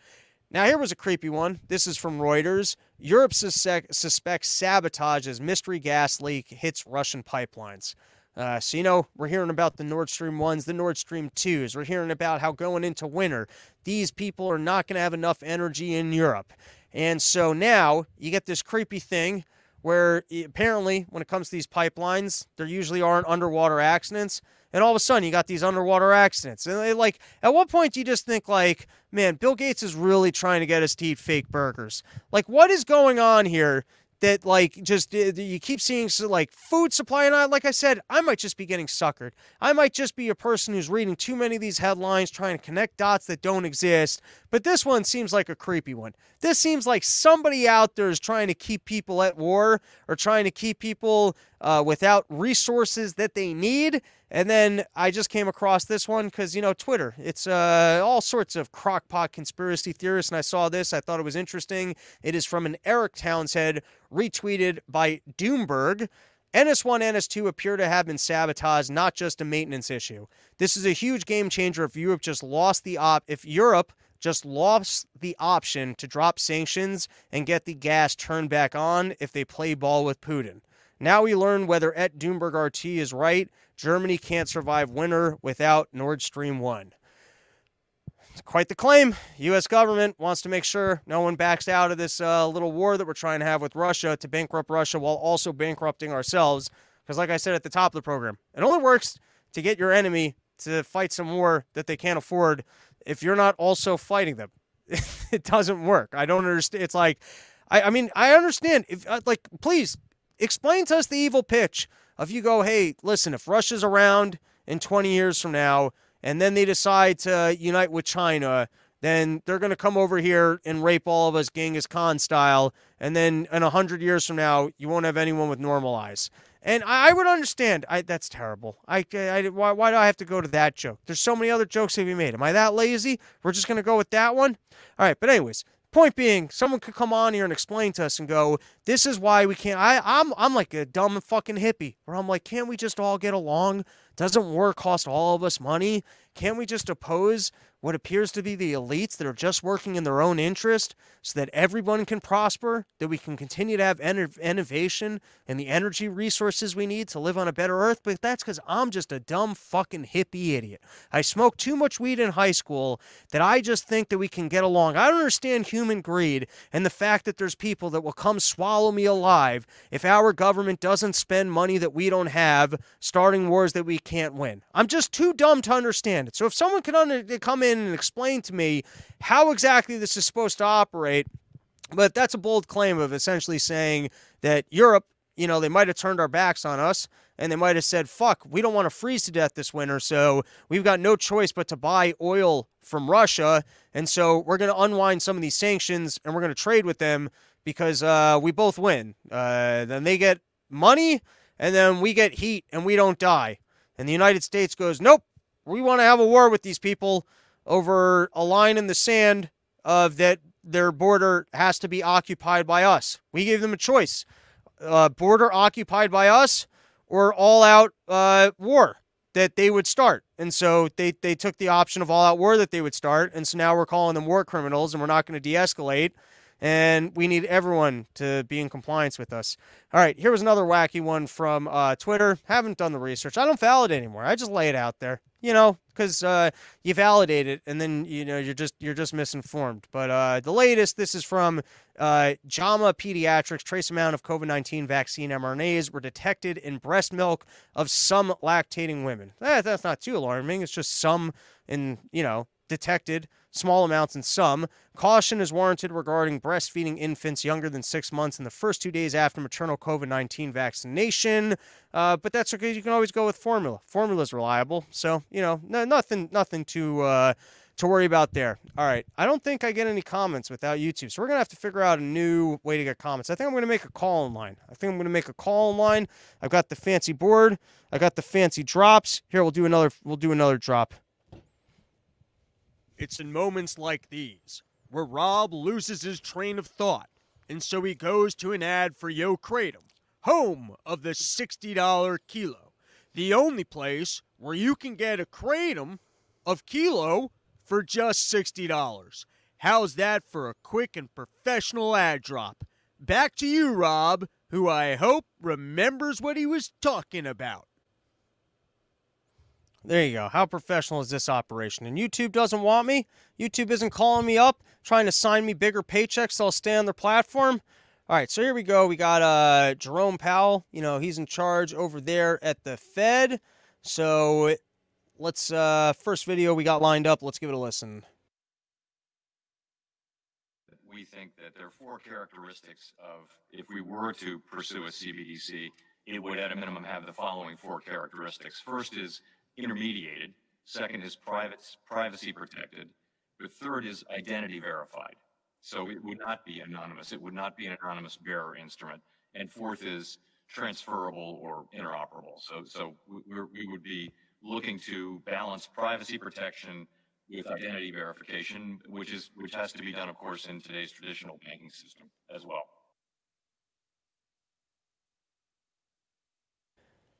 Now, here was a creepy one. This is from Reuters. Europe suspects sabotage as mystery gas leak hits Russian pipelines. Uh, so, you know, we're hearing about the Nord Stream 1s, the Nord Stream 2s. We're hearing about how going into winter, these people are not going to have enough energy in Europe. And so now you get this creepy thing where apparently, when it comes to these pipelines, there usually aren't underwater accidents and all of a sudden you got these underwater accidents. And they, like, at what point do you just think like, man, Bill Gates is really trying to get us to eat fake burgers? Like, what is going on here that like just uh, you keep seeing like food supply and I, like I said, I might just be getting suckered. I might just be a person who's reading too many of these headlines, trying to connect dots that don't exist. But this one seems like a creepy one. This seems like somebody out there is trying to keep people at war or trying to keep people uh, without resources that they need. And then I just came across this one because, you know, Twitter, it's uh, all sorts of crockpot conspiracy theorists. And I saw this. I thought it was interesting. It is from an Erik Townsend retweeted by Doomberg. NS1, NS2 appear to have been sabotaged, not just a maintenance issue. This is a huge game changer if Europe just lost the op if Europe just lost the option to drop sanctions and get the gas turned back on if they play ball with Putin. Now we learn whether Et Doomberg RT is right. Germany can't survive winter without Nord Stream 1. It's quite the claim. U.S. government wants to make sure no one backs out of this uh, little war that we're trying to have with Russia to bankrupt Russia while also bankrupting ourselves. Because, like I said at the top of the program, it only works to get your enemy to fight some war that they can't afford if you're not also fighting them. it doesn't work. I don't understand. It's like, I, I mean, I understand. If uh, like, please explain to us the evil pitch of you go, hey, listen, if Russia's around in 20 years from now, and then they decide to unite with China, then they're going to come over here and rape all of us Genghis Khan style. And then in 100 years from now, you won't have anyone with normal eyes. And I, would understand. I, that's terrible. I, I, why, why do I have to go to that joke? There's so many other jokes to be made. Am I that lazy? We're just going to go with that one? All right. But, anyways, point being, someone could come on here and explain to us and go, this is why we can't. I, I'm, I'm like a dumb fucking hippie where I'm like, can't we just all get along? Doesn't war cost all of us money? Can't we just oppose what appears to be the elites that are just working in their own interest so that everyone can prosper, that we can continue to have innovation and the energy resources we need to live on a better earth. But that's because I'm just a dumb fucking hippie idiot. I smoked too much weed in high school that I just think that we can get along. I don't understand human greed and the fact that there's people that will come swallow me alive if our government doesn't spend money that we don't have starting wars that we can't win. I'm just too dumb to understand it. So if someone can under- come in and explain to me how exactly this is supposed to operate. But that's a bold claim of essentially saying that Europe, you know, they might have turned our backs on us and they might have said, fuck, we don't want to freeze to death this winter. So we've got no choice but to buy oil from Russia. And so we're going to unwind some of these sanctions and we're going to trade with them because uh, we both win. Uh, then they get money and then we get heat and we don't die. And the United States goes, nope, we want to have a war with these people over a line in the sand of that their border has to be occupied by us. We gave them a choice: uh, border occupied by us or all-out uh, war that they would start. And so they they took the option of all-out war that they would start. And so now we're calling them war criminals, and we're not going to de-escalate and we need everyone to be in compliance with us. All right, here was another wacky one from uh, Twitter. Haven't done the research. I don't validate anymore. I just lay it out there, you know, because uh, you validate it and then you know you're just you're just misinformed. But uh, the latest, this is from uh, JAMA Pediatrics. Trace amount of COVID nineteen vaccine mRNAs were detected in breast milk of some lactating women. That's not too alarming. It's just some in you know detected small amounts in some. Caution is warranted regarding breastfeeding infants younger than six months in the first two days after maternal COVID 19 vaccination. Uh, but that's okay. You can always go with formula. Formula is reliable. So, you know, no, nothing, nothing to. Uh, to worry about there. All right. I don't think I get any comments without YouTube. So we're going to have to figure out a new way to get comments. I think I'm going to make a call in line. I think I'm going to make a call in line. I've got the fancy board. I got the fancy drops. Here we'll do another we'll do another drop. It's in moments like these where Rob loses his train of thought, and so he goes to an ad for Yo Kratom, home of the $60 kilo, the only place where you can get a kratom of kilo for just $60. How's that for a quick and professional ad drop? Back to you, Rob, who I hope remembers what he was talking about. There you go. How professional is this operation? And YouTube doesn't want me. YouTube isn't calling me up, trying to sign me bigger paychecks so I'll stay on their platform. All right, so here we go. We got uh, Jerome Powell. You know, he's in charge over there at the Fed. So let's, uh, first video we got lined up. Let's give it a listen. We think that there are four characteristics of if we were to pursue a CBDC, it would at a minimum have the following four characteristics. First is intermediated. Second is private, privacy protected. The third is identity verified. So it would not be anonymous. It would not be an anonymous bearer instrument. And fourth is transferable or interoperable. So, so we would be looking to balance privacy protection with identity verification, which is which has to be done, of course, in today's traditional banking system as well.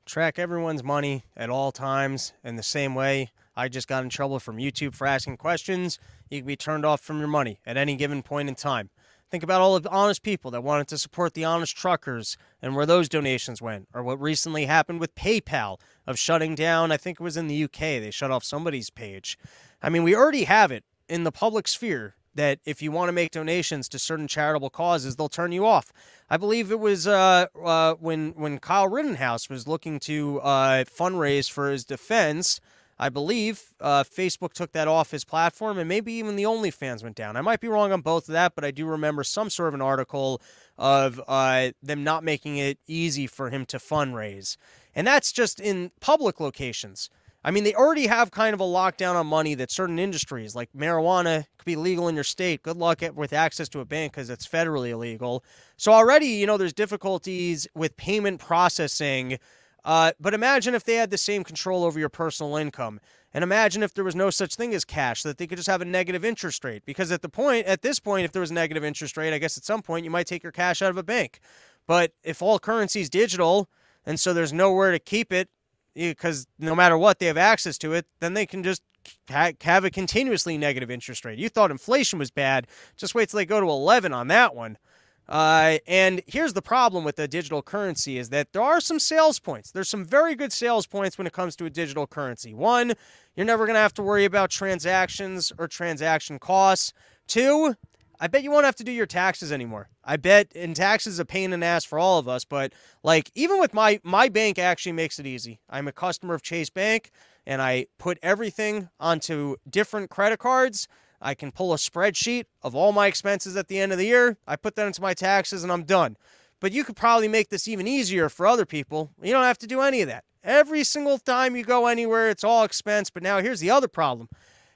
Track everyone's money at all times in the same way. I just got in trouble from YouTube for asking questions. You can be turned off from your money at any given point in time. Think about all the honest people that wanted to support the honest truckers and where those donations went, or what recently happened with PayPal of shutting down, I think it was in the UK, they shut off somebody's page. I mean, we already have it in the public sphere that if you want to make donations to certain charitable causes, they'll turn you off. I believe it was uh, uh, when when Kyle Rittenhouse was looking to uh, fundraise for his defense. I believe uh, Facebook took that off his platform, and maybe even the OnlyFans went down. I might be wrong on both of that, but I do remember some sort of an article of uh, them not making it easy for him to fundraise, and that's just in public locations. I mean, they already have kind of a lockdown on money that certain industries, like marijuana, could be legal in your state. Good luck with access to a bank because it's federally illegal. So already, you know, there's difficulties with payment processing. Uh, but imagine if they had the same control over your personal income. And imagine if there was no such thing as cash, that they could just have a negative interest rate. Because at the point, at this point, if there was a negative interest rate, I guess at some point you might take your cash out of a bank. But if all currency is digital, and so there's nowhere to keep it, because no matter what they have access to it, then they can just have a continuously negative interest rate. You thought inflation was bad. Just wait till they go to 11 on that one. Uh, and here's the problem with the digital currency is that there are some sales points. There's some very good sales points when it comes to a digital currency. One, you're never going to have to worry about transactions or transaction costs. Two, I bet you won't have to do your taxes anymore. I bet and taxes a pain in the ass for all of us, but like even with my my bank actually makes it easy. I'm a customer of Chase Bank and I put everything onto different credit cards. I can pull a spreadsheet of all my expenses at the end of the year. I put that into my taxes and I'm done. But you could probably make this even easier for other people. You don't have to do any of that. Every single time you go anywhere, it's all expense. But now here's the other problem.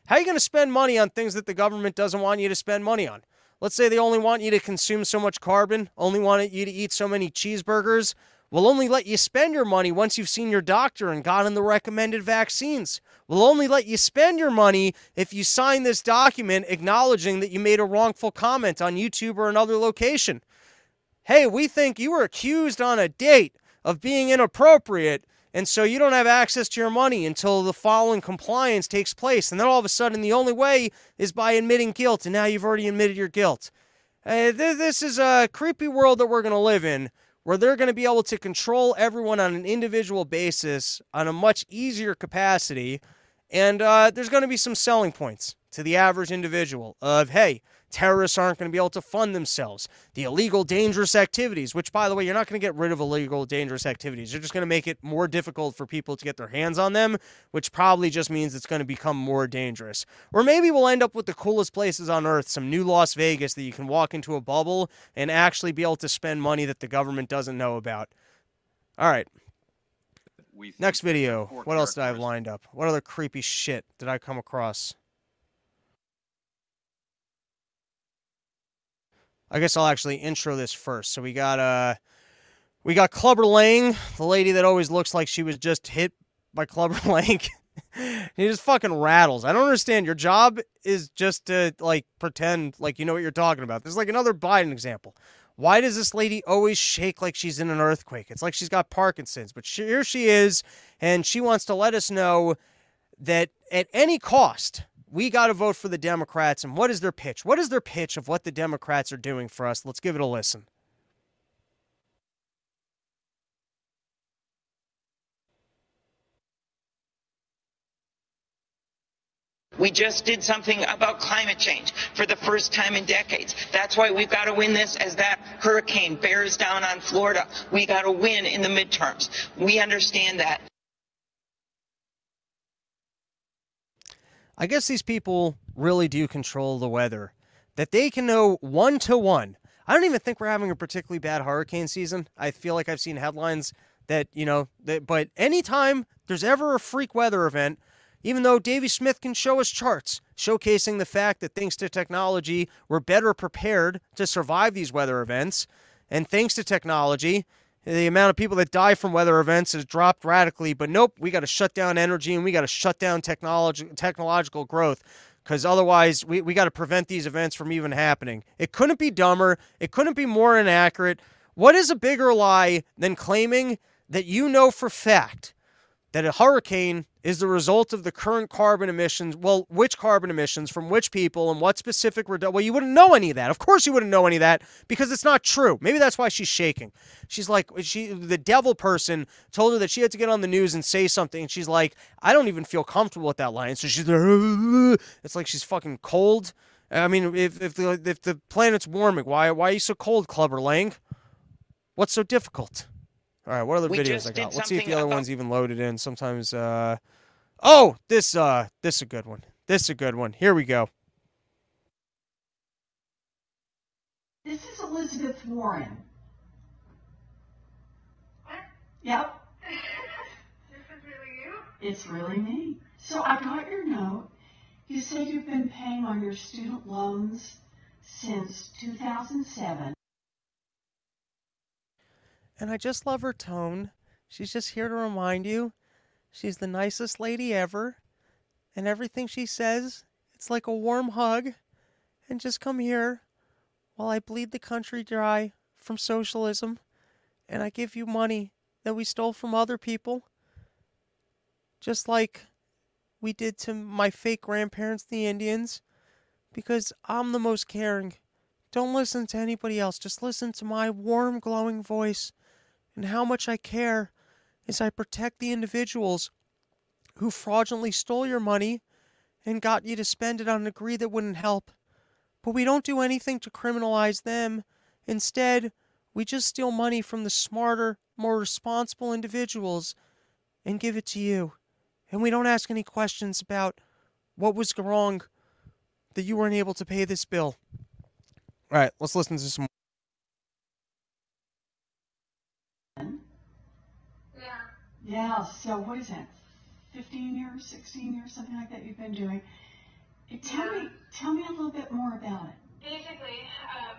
How are you going to spend money on things that the government doesn't want you to spend money on? Let's say they only want you to consume so much carbon, only want you to eat so many cheeseburgers. We'll only let you spend your money once you've seen your doctor and gotten the recommended vaccines. We'll only let you spend your money if you sign this document acknowledging that you made a wrongful comment on YouTube or another location. Hey, we think you were accused on a date of being inappropriate and so you don't have access to your money until the following compliance takes place. And then all of a sudden, the only way is by admitting guilt. And now you've already admitted your guilt. Uh, th- this is a creepy world that we're going to live in where they're going to be able to control everyone on an individual basis on a much easier capacity. And uh, there's going to be some selling points to the average individual of, hey, Terrorists aren't going to be able to fund themselves. The illegal, dangerous activities, which, by the way, you're not going to get rid of illegal, dangerous activities. You're just going to make it more difficult for people to get their hands on them, which probably just means it's going to become more dangerous. Or maybe we'll end up with the coolest places on earth, some new Las Vegas that you can walk into a bubble and actually be able to spend money that the government doesn't know about. All right. Next video. What else did I have lined up? What other creepy shit did I come across? I guess I'll actually intro this first. So we got uh we got Clubber Lang, the lady that always looks like she was just hit by Clubber Lang. he just fucking rattles. I don't understand. Your job is just to like pretend like you know what you're talking about. This is like another Biden example. Why does this lady always shake like she's in an earthquake? It's like she's got Parkinson's. But she, here she is, and she wants to let us know that at any cost, we got to vote for the Democrats. And what is their pitch? What is their pitch of what the Democrats are doing for us? Let's give it a listen. We just did something about climate change for the first time in decades. That's why we've got to win this as that hurricane bears down on Florida. We got to win in the midterms. We understand that. I guess these people really do control the weather. That they can know one to one. I don't even think we're having a particularly bad hurricane season. I feel like I've seen headlines that, you know, that, but anytime there's ever a freak weather event, even though Davy Smith can show us charts showcasing the fact that thanks to technology, we're better prepared to survive these weather events. And thanks to technology, the amount of people that die from weather events has dropped radically. But nope, we got to shut down energy and we got to shut down technology, technological growth because otherwise we, we got to prevent these events from even happening. It couldn't be dumber. It couldn't be more inaccurate. What is a bigger lie than claiming that you know for fact that a hurricane is the result of the current carbon emissions. Well, which carbon emissions from which people and what specific redu- Well, you wouldn't know any of that. Of course, you wouldn't know any of that because it's not true. Maybe that's why she's shaking. She's like, she, the devil person told her that she had to get on the news and say something. And she's like, I don't even feel comfortable with that line. So she's, like, it's like she's fucking cold I mean, if if the if the planet's warming, why why are you so cold, Clubber Lang? What's so difficult? All right, what other We videos I got? Let's see if the other about- one's even loaded in. Sometimes, uh, oh, this uh, this is a good one. This is a good one. Here we go. This is Elizabeth Warren. Yep. This is really you? It's really me. So I got your note. You said you've been paying on your student loans since 2007. And I just love her tone. She's just here to remind you she's the nicest lady ever. And everything she says, it's like a warm hug. And just come here while I bleed the country dry from socialism. And I give you money that we stole from other people. Just like we did to my fake grandparents, the Indians. Because I'm the most caring. Don't listen to anybody else. Just listen to my warm, glowing voice and how much I care as I protect the individuals who fraudulently stole your money and got you to spend it on a degree that wouldn't help. But we don't do anything to criminalize them. Instead, we just steal money from the smarter, more responsible individuals and give it to you. And we don't ask any questions about what was wrong that you weren't able to pay this bill. All right, let's listen to some. Yeah. Yeah, so what is that? 15 years, 16 years, something like that you've been doing. Tell me, tell me a little bit more about it. Basically, um,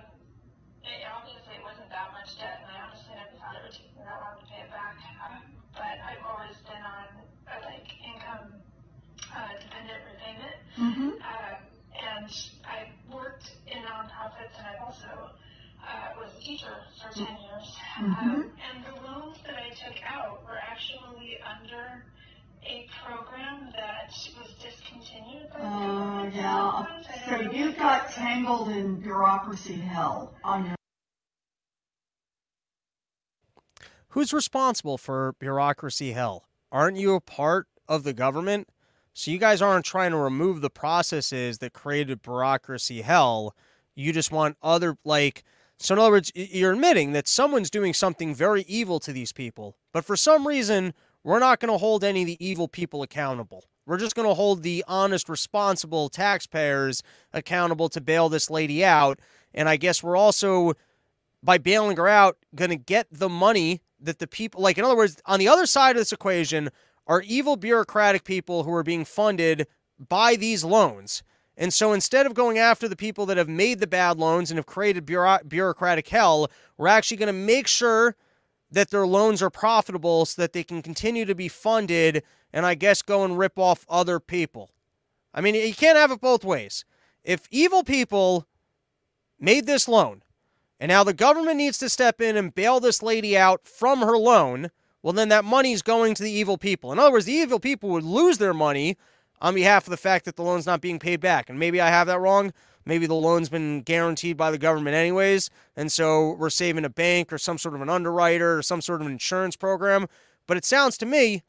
it, obviously it wasn't that much debt, and I honestly never thought it would take me that long to pay it back. Um, but I've always been on a, like income uh, dependent repayment. Mm-hmm. Um, and I worked in nonprofits, and I've also uh, was a teacher for 10 years. Um, and the loans that I took out were actually under a program that was discontinued by the Oh, yeah. So you got tangled in bureaucracy hell on your Who's responsible for bureaucracy hell? Aren't you a part of the government? So you guys aren't trying to remove the processes that created bureaucracy hell. You just want other, like, so in other words, you're admitting that someone's doing something very evil to these people. But for some reason, we're not going to hold any of the evil people accountable. We're just going to hold the honest, responsible taxpayers accountable to bail this lady out. And I guess we're also by bailing her out, going to get the money that the people, like, in other words, on the other side of this equation are evil bureaucratic people who are being funded by these loans. And so instead of going after the people that have made the bad loans and have created bureau- bureaucratic hell, we're actually going to make sure that their loans are profitable so that they can continue to be funded and I guess go and rip off other people. I mean, you can't have it both ways. If evil people made this loan, and now the government needs to step in and bail this lady out from her loan. Well, then that money's going to the evil people. In other words, the evil people would lose their money on behalf of the fact that the loan's not being paid back. And maybe I have that wrong. Maybe the loan's been guaranteed by the government anyways. And so we're saving a bank or some sort of an underwriter or some sort of an insurance program. But it sounds to me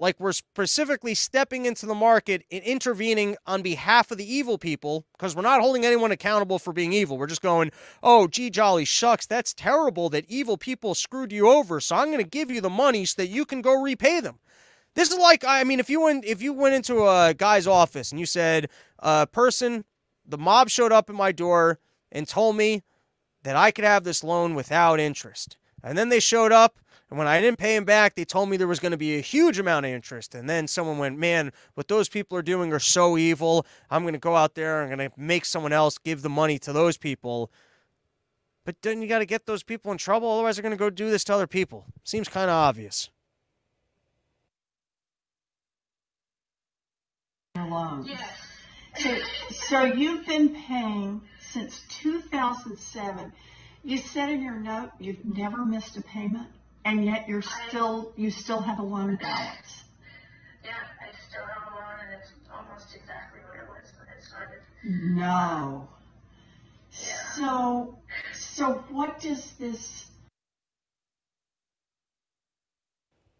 like we're specifically stepping into the market and intervening on behalf of the evil people because we're not holding anyone accountable for being evil. We're just going, oh, gee, jolly shucks, that's terrible that evil people screwed you over. So I'm going to give you the money so that you can go repay them. This is like, I mean, if you went if you went into a guy's office and you said, uh, person, the mob showed up at my door and told me that I could have this loan without interest, and then they showed up and when I didn't pay him back, they told me there was going to be a huge amount of interest. And then someone went, Man, what those people are doing are so evil. I'm going to go out there. And I'm going to make someone else give the money to those people. But then you got to get those people in trouble. Otherwise, they're going to go do this to other people. Seems kind of obvious. Loans. Yes. So, so you've been paying since 2007. You said in your note you've never missed a payment, and yet you're still you still have a loan balance. Yeah, I still have a loan, and it's almost exactly what it was when it started. No. So, so what does this?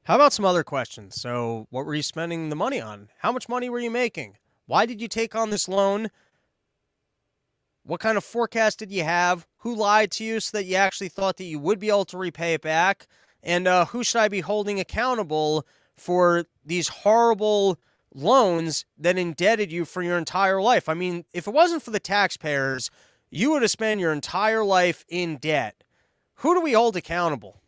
How about some other questions? So, what were you spending the money on? How much money were you making? Why did you take on this loan? What kind of forecast did you have? Who lied to you so that you actually thought that you would be able to repay it back? And uh, who should I be holding accountable for these horrible loans that indebted you for your entire life? I mean, if it wasn't for the taxpayers, you would have spent your entire life in debt. Who do we hold accountable?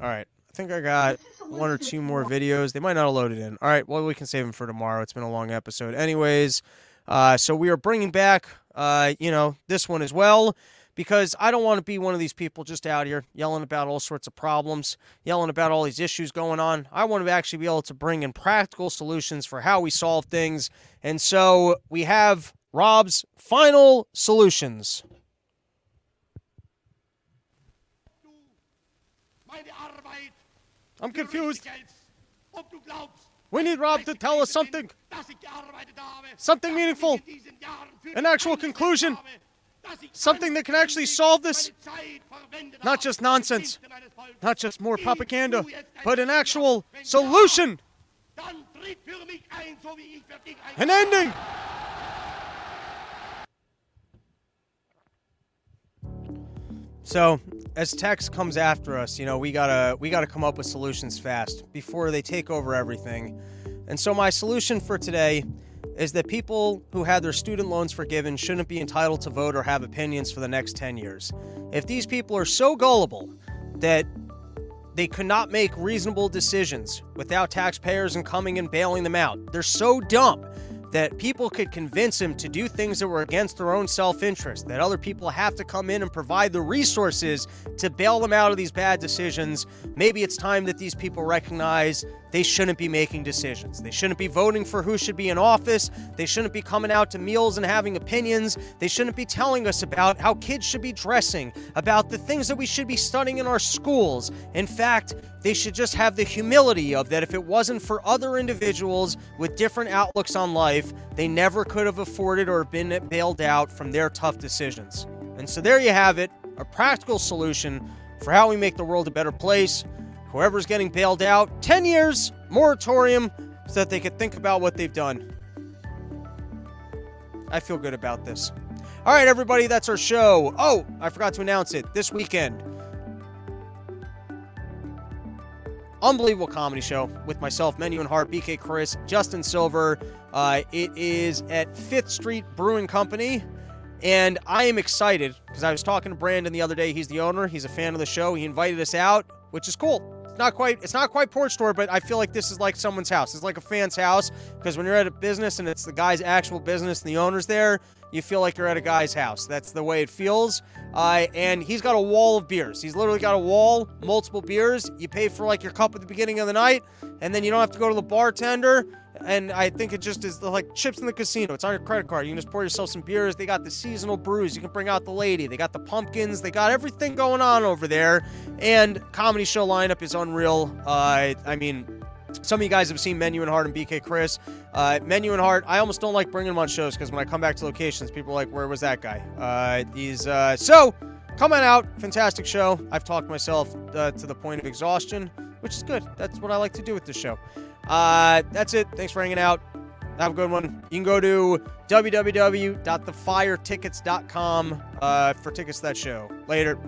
All right. I think I got one or two more videos. They might not have loaded in. All right. Well, we can save them for tomorrow. It's been a long episode. Anyways, uh, so we are bringing back, uh, you know, this one as well because I don't want to be one of these people just out here yelling about all sorts of problems, yelling about all these issues going on. I want to actually be able to bring in practical solutions for how we solve things. And so we have Rob's final solutions. I'm confused. We need Rob to tell us something. Something meaningful. An actual conclusion. Something that can actually solve this. Not just nonsense. Not just more propaganda, but an actual solution. An ending. So, as Tex comes after us, you know, we gotta we gotta come up with solutions fast before they take over everything. And so, my solution for today is that people who had their student loans forgiven shouldn't be entitled to vote or have opinions for the next 10 years. If these people are so gullible that they could not make reasonable decisions without taxpayers and coming and bailing them out, they're so dumb that people could convince him to do things that were against their own self interest, that other people have to come in and provide the resources to bail them out of these bad decisions. Maybe it's time that these people recognize they shouldn't be making decisions. They shouldn't be voting for who should be in office. They shouldn't be coming out to meals and having opinions. They shouldn't be telling us about how kids should be dressing, about the things that we should be studying in our schools. In fact, they should just have the humility of that if it wasn't for other individuals with different outlooks on life, they never could have afforded or been bailed out from their tough decisions. And so there you have it a practical solution for how we make the world a better place whoever's getting bailed out, 10 years moratorium so that they could think about what they've done. I feel good about this. All right, everybody, that's our show. Oh, I forgot to announce it this weekend. Unbelievable comedy show with myself, Menu and Heart, BK Chris, Justin Silver. Uh, it is at Fifth Street Brewing Company. And I am excited because I was talking to Brandon the other day. He's the owner. He's a fan of the show. He invited us out, which is cool. It's not quite it's not quite porch store, but I feel like this is like someone's house. It's like a fan's house because when you're at a business and it's the guy's actual business and the owner's there, you feel like you're at a guy's house. That's the way it feels. Uh, and he's got a wall of beers. He's literally got a wall, multiple beers. You pay for like your cup at the beginning of the night, and then you don't have to go to the bartender and I think it just is like chips in the casino. It's on your credit card. You can just pour yourself some beers. They got the seasonal brews. You can bring out the lady. They got the pumpkins. They got everything going on over there. And comedy show lineup is unreal. Uh, I mean, some of you guys have seen Menu and Heart and BK Chris. Uh, Menu and Heart, I almost don't like bringing them on shows because when I come back to locations, people are like, "Where was that guy?" Uh, he's uh, so come on out. Fantastic show. I've talked myself uh, to the point of exhaustion, which is good. That's what I like to do with the show. Uh, that's it. Thanks for hanging out. Have a good one. You can go to www.thefiretickets.com uh, for tickets to that show. Later.